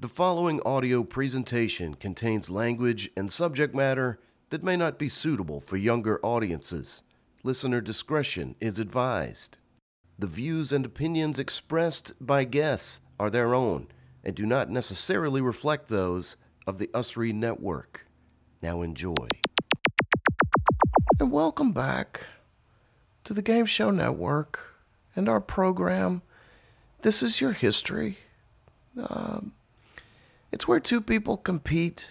The following audio presentation contains language and subject matter that may not be suitable for younger audiences. Listener discretion is advised. The views and opinions expressed by guests are their own and do not necessarily reflect those of the Usry Network. Now enjoy. And welcome back to the Game Show Network and our program. This is your history. Um, it's where two people compete,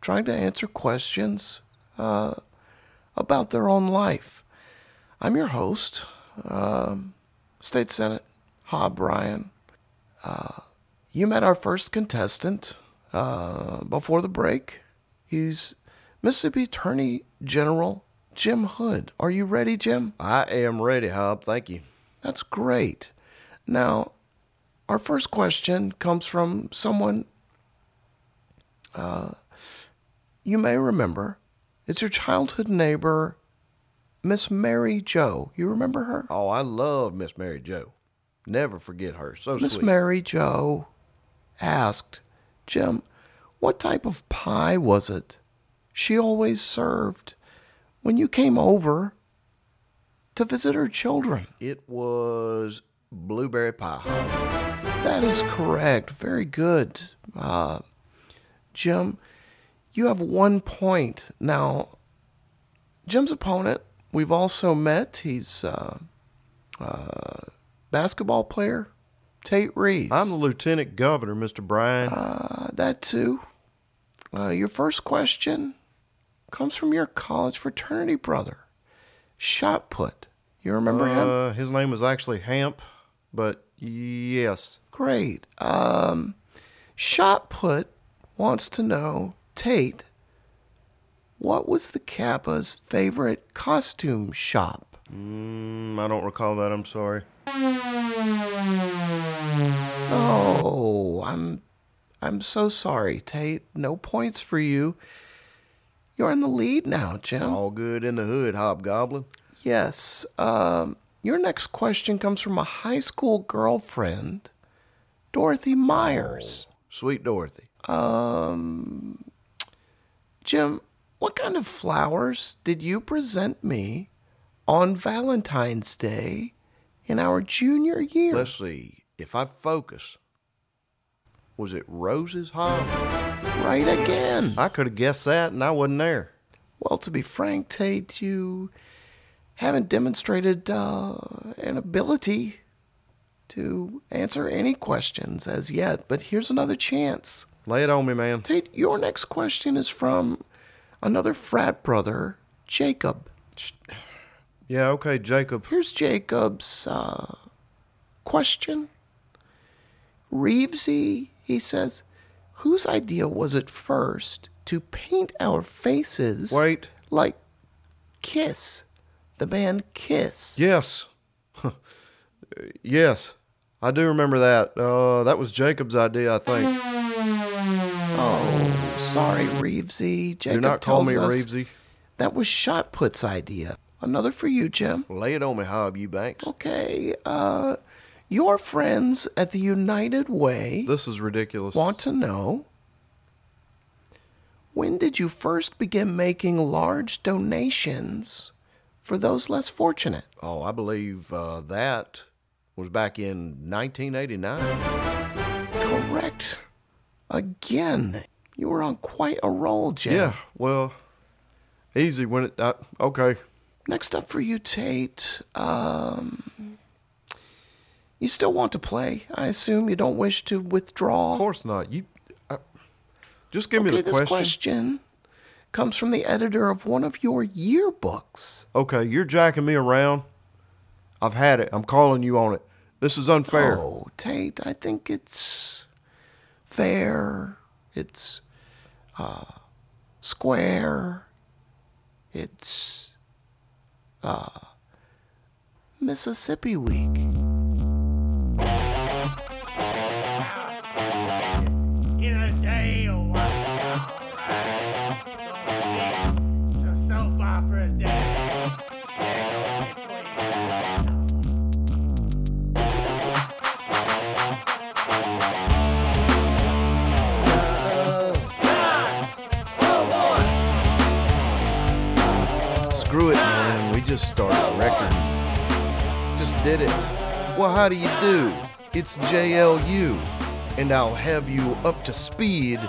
trying to answer questions uh, about their own life. I'm your host, um, State Senate Hob Bryan. Uh, you met our first contestant uh, before the break. He's Mississippi Attorney General Jim Hood. Are you ready, Jim? I am ready, Hob. Thank you. That's great. Now, our first question comes from someone uh, you may remember. It's your childhood neighbor, Miss Mary Joe. You remember her? Oh, I love Miss Mary Joe. Never forget her. So sweet. Miss. Mary Joe asked, Jim, what type of pie was it she always served when you came over to visit her children? It was blueberry pie. That is correct. Very good. Uh, Jim, you have one point. Now, Jim's opponent, we've also met. He's uh, uh, basketball player, Tate Reeves. I'm the lieutenant governor, Mr. Bryan. Uh, that too. Uh, your first question comes from your college fraternity brother, Shot Put. You remember him? Uh, his name was actually Hamp, but yes. Great. Um, Shot Put wants to know, Tate, what was the Kappa's favorite costume shop? Mm, I don't recall that. I'm sorry. Oh, I'm I'm so sorry, Tate. No points for you. You're in the lead now, Jim. All good in the hood, Hobgoblin. Yes. Um, your next question comes from a high school girlfriend, Dorothy Myers. Sweet Dorothy. Um, Jim, what kind of flowers did you present me on Valentine's Day in our junior year? Let's see. If I focus, was it roses, Hob? right again. I could have guessed that, and I wasn't there. Well, to be frank, Tate, you haven't demonstrated uh, an ability to answer any questions as yet, but here's another chance. Lay it on me, man. Tate, your next question is from another frat brother, Jacob. Yeah, okay, Jacob. Here's Jacob's uh, question. Reevesy, he says, whose idea was it first to paint our faces Wait. like Kiss, the band Kiss? Yes. Yes. I do remember that. Uh, that was Jacob's idea, I think. Oh, sorry, Reevesy. Jacob do not call me Reevesy. That was Shotput's idea. Another for you, Jim. Lay it on me, Hob, you banks. Okay, uh, your friends at the United Way This is ridiculous. want to know when did you first begin making large donations for those less fortunate? Oh, I believe uh, that was back in 1989. Correct. Again, you were on quite a roll, Jim. Yeah, well, easy when it. Uh, okay. Next up for you, Tate. Um, you still want to play? I assume you don't wish to withdraw. Of course not. You uh, just give okay, me the this question. question comes from the editor of one of your yearbooks. Okay, you're jacking me around. I've had it. I'm calling you on it. This is unfair. Oh, Tate, I think it's fair. It's uh, square. It's uh, Mississippi Week. Did it. Well, how do you do? It's JLU, and I'll have you up to speed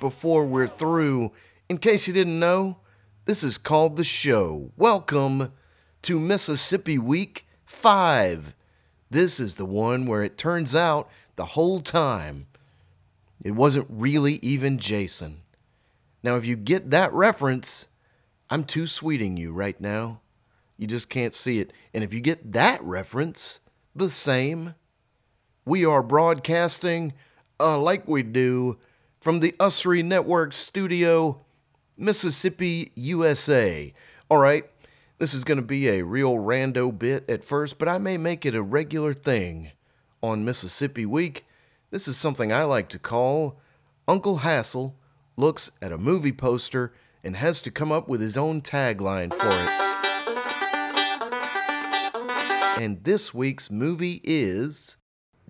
before we're through. In case you didn't know, this is called The Show. Welcome to Mississippi Week 5. This is the one where it turns out the whole time it wasn't really even Jason. Now, if you get that reference, I'm too sweeting you right now. You just can't see it. And if you get that reference, the same, we are broadcasting uh, like we do from the Usry Network studio, Mississippi, USA. All right, this is going to be a real rando bit at first, but I may make it a regular thing on Mississippi Week. This is something I like to call Uncle Hassel looks at a movie poster and has to come up with his own tagline for it. And this week's movie is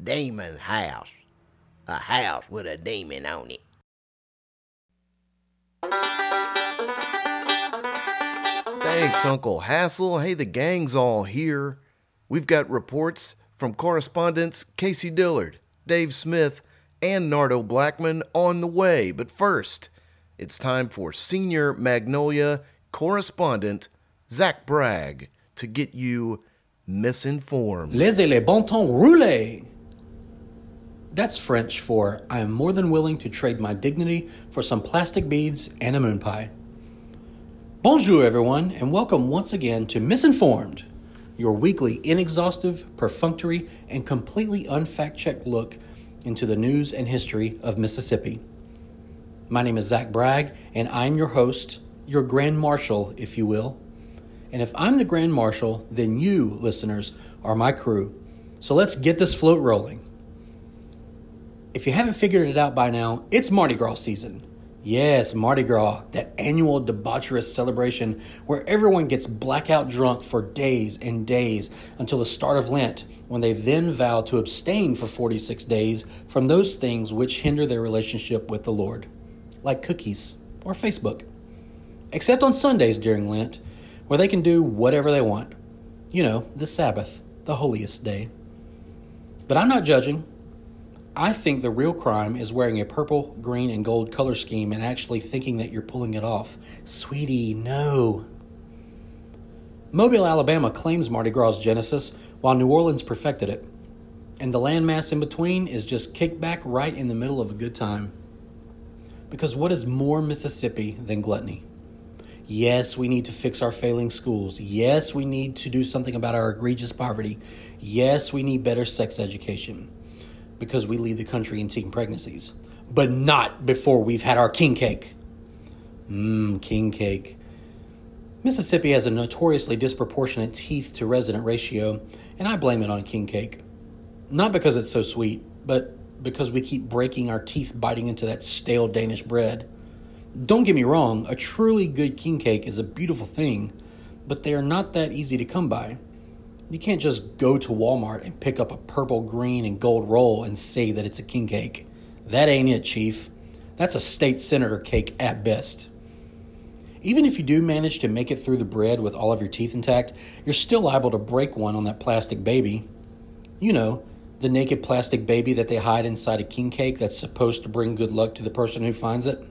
Demon House. A house with a demon on it. Thanks, Uncle Hassel. Hey, the gang's all here. We've got reports from correspondents Casey Dillard, Dave Smith, and Nardo Blackman on the way. But first, it's time for senior Magnolia correspondent Zach Bragg to get you misinformed. Laissez les bon temps rouler. That's French for I am more than willing to trade my dignity for some plastic beads and a moon pie. Bonjour, everyone, and welcome once again to Misinformed, your weekly, inexhaustive, perfunctory, and completely unfact checked look into the news and history of Mississippi. My name is Zach Bragg, and I'm your host, your Grand Marshal, if you will. And if I'm the Grand Marshal, then you, listeners, are my crew. So let's get this float rolling. If you haven't figured it out by now, it's Mardi Gras season. Yes, Mardi Gras, that annual debaucherous celebration where everyone gets blackout drunk for days and days until the start of Lent, when they then vow to abstain for 46 days from those things which hinder their relationship with the Lord, like cookies or Facebook. Except on Sundays during Lent, where they can do whatever they want. You know, the Sabbath, the holiest day. But I'm not judging. I think the real crime is wearing a purple, green, and gold color scheme and actually thinking that you're pulling it off. Sweetie, no. Mobile, Alabama claims Mardi Gras' genesis, while New Orleans perfected it. And the landmass in between is just kicked back right in the middle of a good time. Because what is more Mississippi than gluttony? Yes, we need to fix our failing schools. Yes, we need to do something about our egregious poverty. Yes, we need better sex education because we lead the country in teen pregnancies. But not before we've had our king cake. Mmm, king cake. Mississippi has a notoriously disproportionate teeth to resident ratio, and I blame it on king cake. Not because it's so sweet, but because we keep breaking our teeth biting into that stale Danish bread. Don't get me wrong, a truly good king cake is a beautiful thing, but they are not that easy to come by. You can't just go to Walmart and pick up a purple, green, and gold roll and say that it's a king cake. That ain't it, Chief. That's a state senator cake at best. Even if you do manage to make it through the bread with all of your teeth intact, you're still liable to break one on that plastic baby. You know, the naked plastic baby that they hide inside a king cake that's supposed to bring good luck to the person who finds it.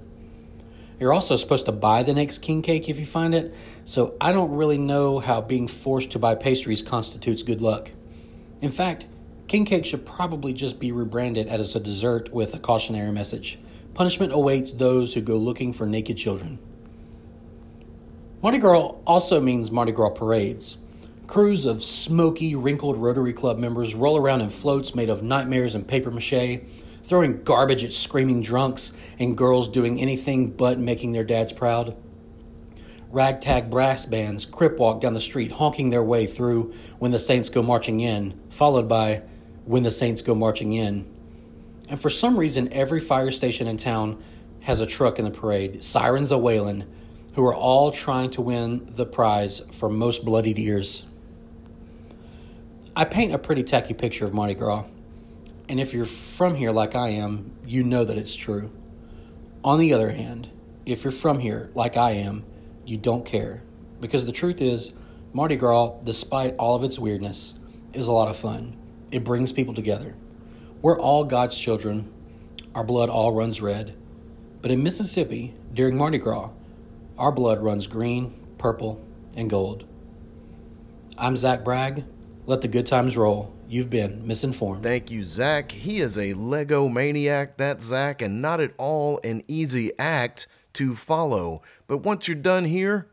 You're also supposed to buy the next king cake if you find it, so I don't really know how being forced to buy pastries constitutes good luck. In fact, king cake should probably just be rebranded as a dessert with a cautionary message. Punishment awaits those who go looking for naked children. Mardi Gras also means Mardi Gras parades. Crews of smoky, wrinkled Rotary Club members roll around in floats made of nightmares and paper mache, throwing garbage at screaming drunks and girls doing anything but making their dads proud. Ragtag brass bands crip walk down the street, honking their way through When the Saints Go Marching In, followed by When the Saints Go Marching In. And for some reason, every fire station in town has a truck in the parade, sirens a wailing, who are all trying to win the prize for most bloodied ears. I paint a pretty tacky picture of Mardi Gras. And if you're from here like I am, you know that it's true. On the other hand, if you're from here like I am, you don't care. Because the truth is, Mardi Gras, despite all of its weirdness, is a lot of fun. It brings people together. We're all God's children. Our blood all runs red. But in Mississippi, during Mardi Gras, our blood runs green, purple, and gold. I'm Zach Bragg. Let the good times roll. You've been misinformed. Thank you, Zach. He is a Lego maniac, that's Zach, and not at all an easy act to follow. But once you're done here,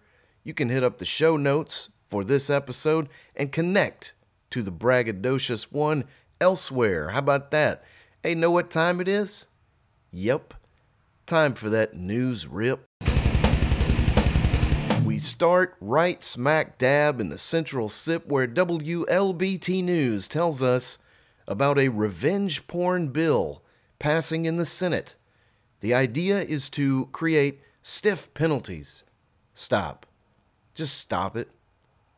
you can hit up the show notes for this episode and connect to the braggadocious one elsewhere. How about that? Hey, know what time it is? Yep, time for that news rip. Start right smack dab in the central sip where WLBT News tells us about a revenge porn bill passing in the Senate. The idea is to create stiff penalties. Stop. Just stop it.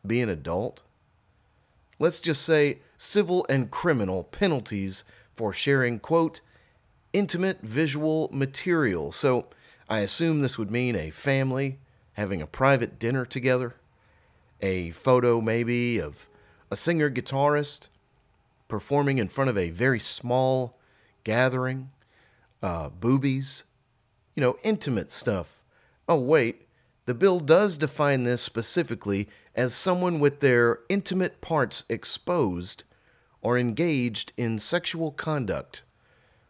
Be an adult. Let's just say civil and criminal penalties for sharing, quote, intimate visual material. So I assume this would mean a family having a private dinner together, a photo maybe of a singer guitarist performing in front of a very small gathering, uh, boobies, you know, intimate stuff. Oh, wait, the bill does define this specifically as someone with their intimate parts exposed or engaged in sexual conduct.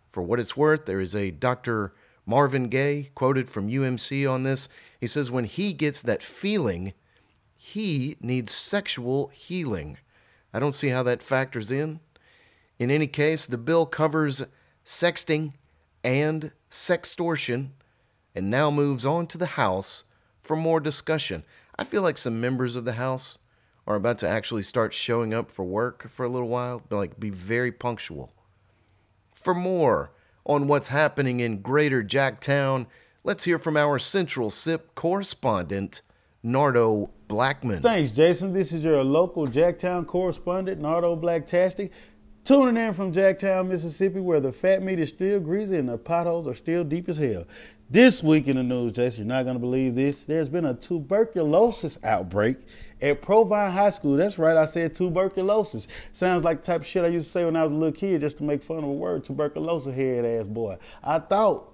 For what it's worth, there is a Dr. Marvin Gaye quoted from UMC on this. He says, when he gets that feeling, he needs sexual healing. I don't see how that factors in. In any case, the bill covers sexting and sextortion and now moves on to the House for more discussion. I feel like some members of the House are about to actually start showing up for work for a little while, like be very punctual. For more on what's happening in Greater Jacktown, let's hear from our Central SIP correspondent, Nardo Blackman. Thanks, Jason. This is your local Jacktown correspondent, Nardo Blacktastic, tuning in from Jacktown, Mississippi, where the fat meat is still greasy and the potholes are still deep as hell. This week in the news, Jason, you're not going to believe this. There's been a tuberculosis outbreak at Provine High School. That's right, I said tuberculosis. Sounds like the type of shit I used to say when I was a little kid just to make fun of a word, tuberculosis head ass boy. I thought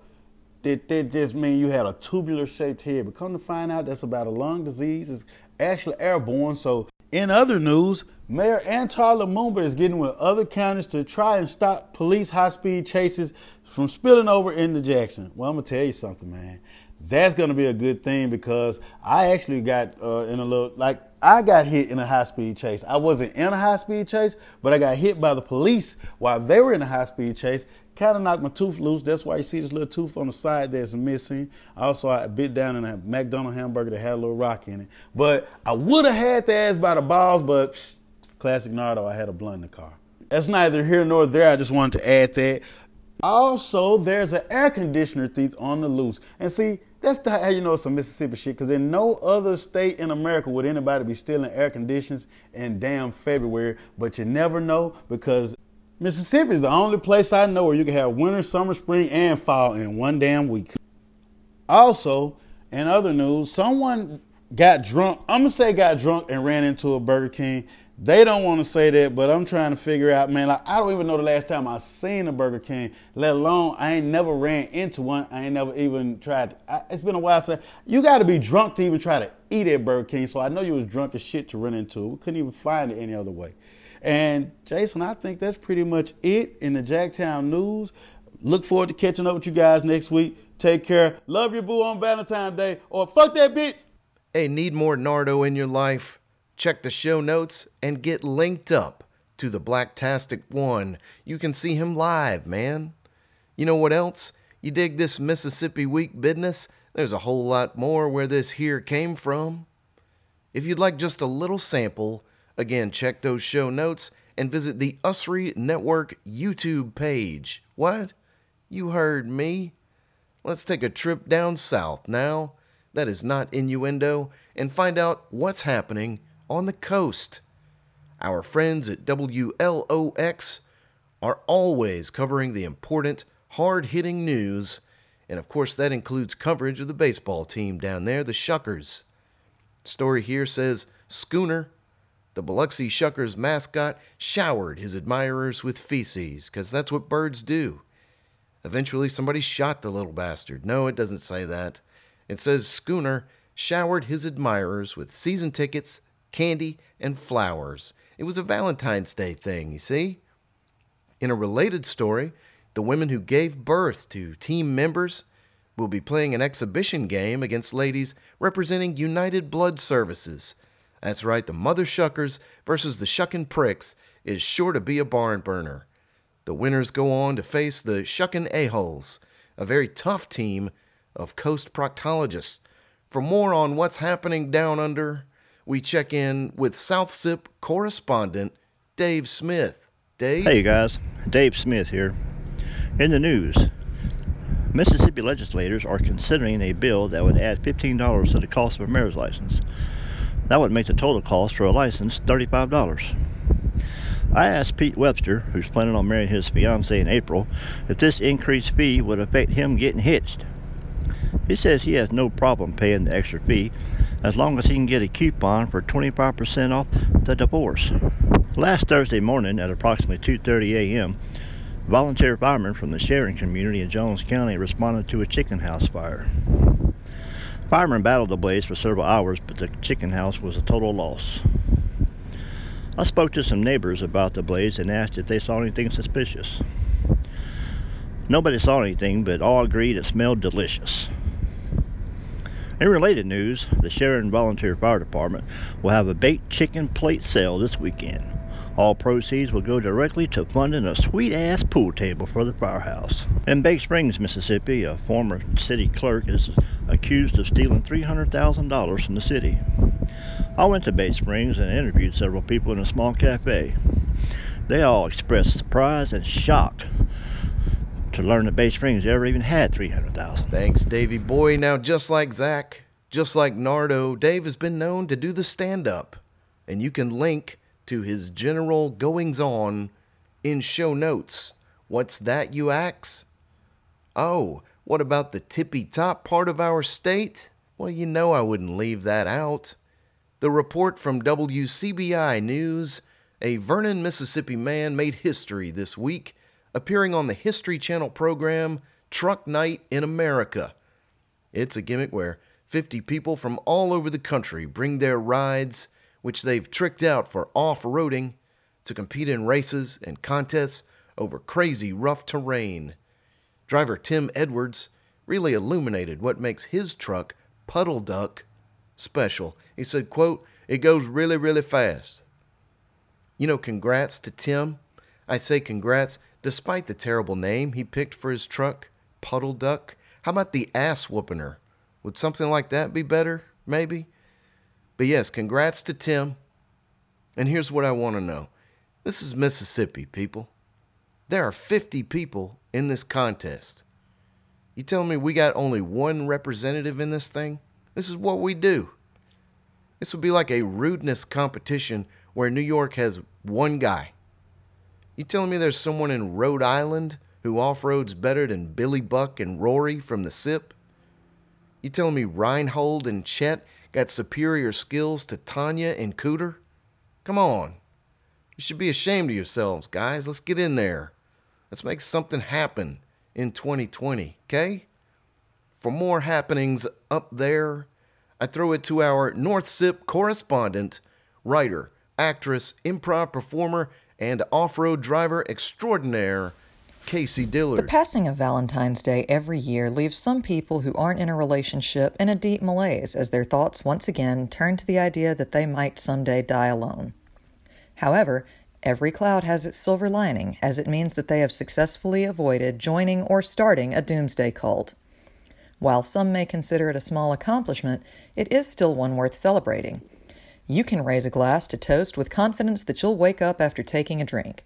that that just mean you had a tubular shaped head, but come to find out that's about a lung disease. It's actually airborne. So in other news, Mayor Antar Lumumba is getting with other counties to try and stop police high speed chases from spilling over into Jackson. Well, I'm gonna tell you something, man. That's gonna be a good thing because I actually got uh, in a little like I got hit in a high speed chase. I wasn't in a high speed chase, but I got hit by the police while they were in a high speed chase. Kind of knocked my tooth loose. That's why you see this little tooth on the side that's missing. Also, I bit down in a McDonald's hamburger that had a little rock in it. But I would have had the ass by the balls, but psh, classic Nardo, I had a blunt in the car. That's neither here nor there. I just wanted to add that. Also, there's an air conditioner thief on the loose. And see, that's the, how you know some Mississippi shit. Because in no other state in America would anybody be stealing air conditioners in damn February. But you never know because Mississippi is the only place I know where you can have winter, summer, spring, and fall in one damn week. Also, in other news, someone got drunk. I'm gonna say got drunk and ran into a Burger King. They don't want to say that, but I'm trying to figure out, man. Like I don't even know the last time I seen a Burger King, let alone I ain't never ran into one. I ain't never even tried. I, it's been a while since you got to be drunk to even try to eat at Burger King. So I know you was drunk as shit to run into. We couldn't even find it any other way. And Jason, I think that's pretty much it in the Jacktown news. Look forward to catching up with you guys next week. Take care. Love your boo on Valentine's Day. Or fuck that bitch. Hey, need more Nardo in your life? Check the show notes and get linked up to the Blacktastic One. You can see him live, man. You know what else? You dig this Mississippi Week business? There's a whole lot more where this here came from. If you'd like just a little sample, again, check those show notes and visit the Usry Network YouTube page. What? You heard me. Let's take a trip down south now. That is not innuendo, and find out what's happening on the coast. Our friends at WLOX are always covering the important, hard hitting news, and of course, that includes coverage of the baseball team down there, the Shuckers. Story here says Schooner, the Biloxi Shuckers mascot, showered his admirers with feces, because that's what birds do. Eventually, somebody shot the little bastard. No, it doesn't say that. It says Schooner showered his admirers with season tickets, candy, and flowers. It was a Valentine's Day thing, you see? In a related story, the women who gave birth to team members will be playing an exhibition game against ladies representing United Blood Services. That's right, the Mother Shuckers versus the Shuckin' Pricks is sure to be a barn burner. The winners go on to face the Shuckin' A-Holes, a very tough team of coast proctologists. For more on what's happening down under, we check in with South Sip correspondent Dave Smith. Dave? Hey, guys. Dave Smith here. In the news, Mississippi legislators are considering a bill that would add $15 to the cost of a marriage license. That would make the total cost for a license $35. I asked Pete Webster, who's planning on marrying his fiancee in April, if this increased fee would affect him getting hitched. He says he has no problem paying the extra fee as long as he can get a coupon for 25% off the divorce. Last Thursday morning at approximately 2:30 a.m., volunteer firemen from the Sharon community in Jones County responded to a chicken house fire. Firemen battled the blaze for several hours, but the chicken house was a total loss. I spoke to some neighbors about the blaze and asked if they saw anything suspicious. Nobody saw anything, but all agreed it smelled delicious. In related news, the Sharon Volunteer Fire Department will have a baked chicken plate sale this weekend. All proceeds will go directly to funding a sweet ass pool table for the firehouse. In Bay Springs, Mississippi, a former city clerk is accused of stealing $300,000 from the city. I went to Bay Springs and interviewed several people in a small cafe. They all expressed surprise and shock to learn that Bay Springs ever even had 300,000. Thanks, Davy Boy. Now, just like Zach, just like Nardo, Dave has been known to do the stand up. And you can link to his general goings on in show notes. What's that, you ax? Oh, what about the tippy top part of our state? Well, you know I wouldn't leave that out. The report from WCBI News a Vernon, Mississippi man made history this week, appearing on the History Channel program Truck Night in America. It's a gimmick where 50 people from all over the country bring their rides, which they've tricked out for off roading, to compete in races and contests over crazy rough terrain. Driver Tim Edwards really illuminated what makes his truck, Puddle Duck, special. He said, quote, it goes really, really fast. You know, congrats to Tim. I say congrats despite the terrible name he picked for his truck, Puddle Duck. How about the ass whoopiner? Would something like that be better? Maybe. But yes, congrats to Tim. And here's what I want to know this is Mississippi, people. There are 50 people in this contest. You telling me we got only one representative in this thing? This is what we do. This would be like a rudeness competition where New York has one guy. You telling me there's someone in Rhode Island who off roads better than Billy Buck and Rory from the SIP? You telling me Reinhold and Chet got superior skills to Tanya and Cooter? Come on. You should be ashamed of yourselves, guys. Let's get in there. Let's make something happen in 2020, okay? For more happenings up there, I throw it to our North SIP correspondent, writer, actress, improv performer, and off road driver extraordinaire, Casey Dillard. The passing of Valentine's Day every year leaves some people who aren't in a relationship in a deep malaise as their thoughts once again turn to the idea that they might someday die alone. However, every cloud has its silver lining, as it means that they have successfully avoided joining or starting a doomsday cult. While some may consider it a small accomplishment, it is still one worth celebrating. You can raise a glass to toast with confidence that you'll wake up after taking a drink.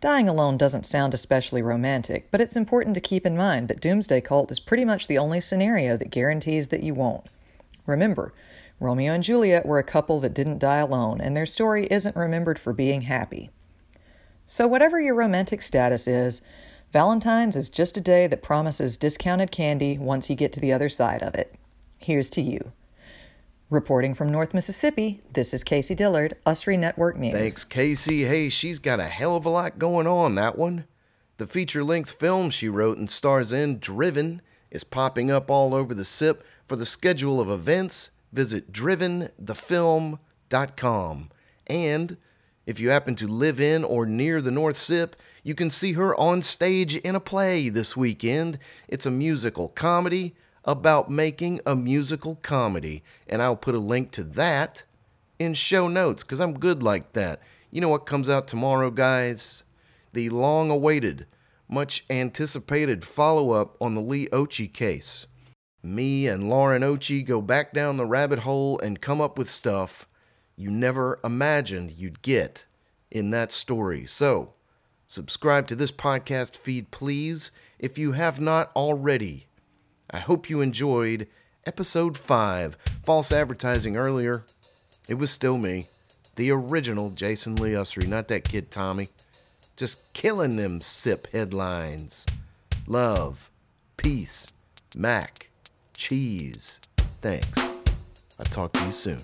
Dying alone doesn't sound especially romantic, but it's important to keep in mind that Doomsday Cult is pretty much the only scenario that guarantees that you won't. Remember, Romeo and Juliet were a couple that didn't die alone, and their story isn't remembered for being happy. So, whatever your romantic status is, Valentine's is just a day that promises discounted candy once you get to the other side of it. Here's to you. Reporting from North Mississippi, this is Casey Dillard, Usry Network News. Thanks, Casey. Hey, she's got a hell of a lot going on, that one. The feature length film she wrote and stars in, Driven, is popping up all over the SIP. For the schedule of events, visit driventhefilm.com. And if you happen to live in or near the North SIP, you can see her on stage in a play this weekend. It's a musical comedy about making a musical comedy. And I'll put a link to that in show notes because I'm good like that. You know what comes out tomorrow, guys? The long awaited, much anticipated follow up on the Leigh Occhi case. Me and Lauren Ochi go back down the rabbit hole and come up with stuff you never imagined you'd get in that story. So, subscribe to this podcast feed, please, if you have not already. I hope you enjoyed episode 5 False Advertising earlier. It was still me, the original Jason Lee not that kid Tommy. Just killing them SIP headlines. Love, peace, Mac, cheese. Thanks. I'll talk to you soon.